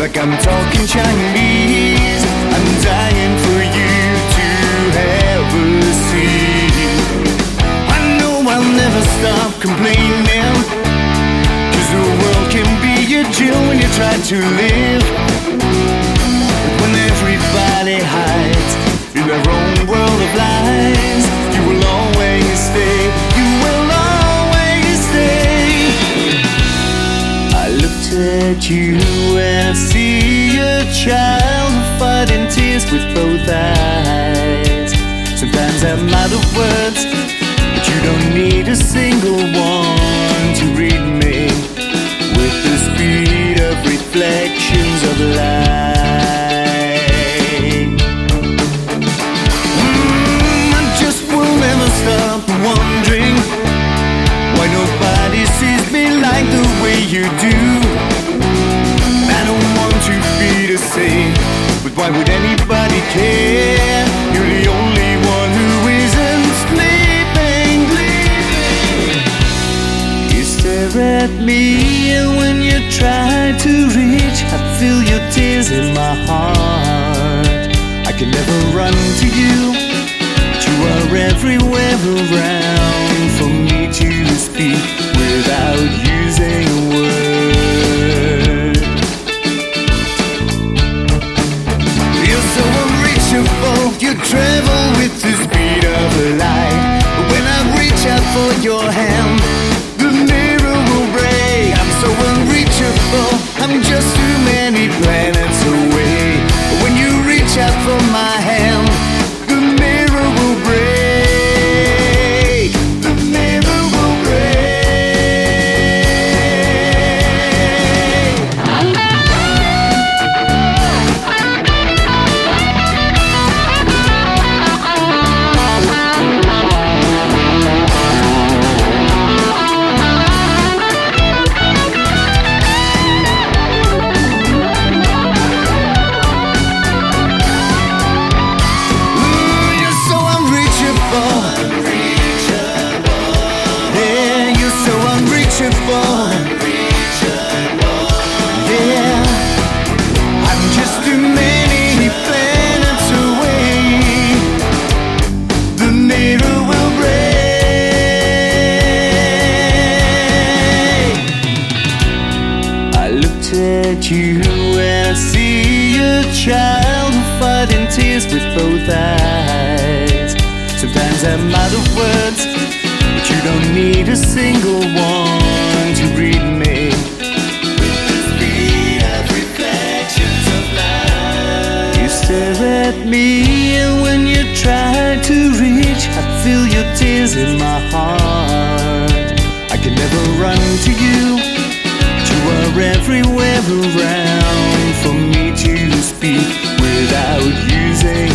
like I'm talking Chinese, I'm dying for you to a seat. I know I'll never stop complaining. Cause the world can be a jail when you try to live. At you and see a child fighting tears with both eyes. Sometimes I'm out of words, but you don't need a single one to read me with the speed of reflections of light. Mm, I just will never stop wondering why nobody sees me like the way you do. Run to you, you are everywhere around you and I look at you and see a child fighting tears with both eyes. These are mad of words, but you don't need a single one to read me. You stare at me, and when you try to reach, I feel your tears in my heart. I can never run to you, but you are everywhere around for me to speak without using.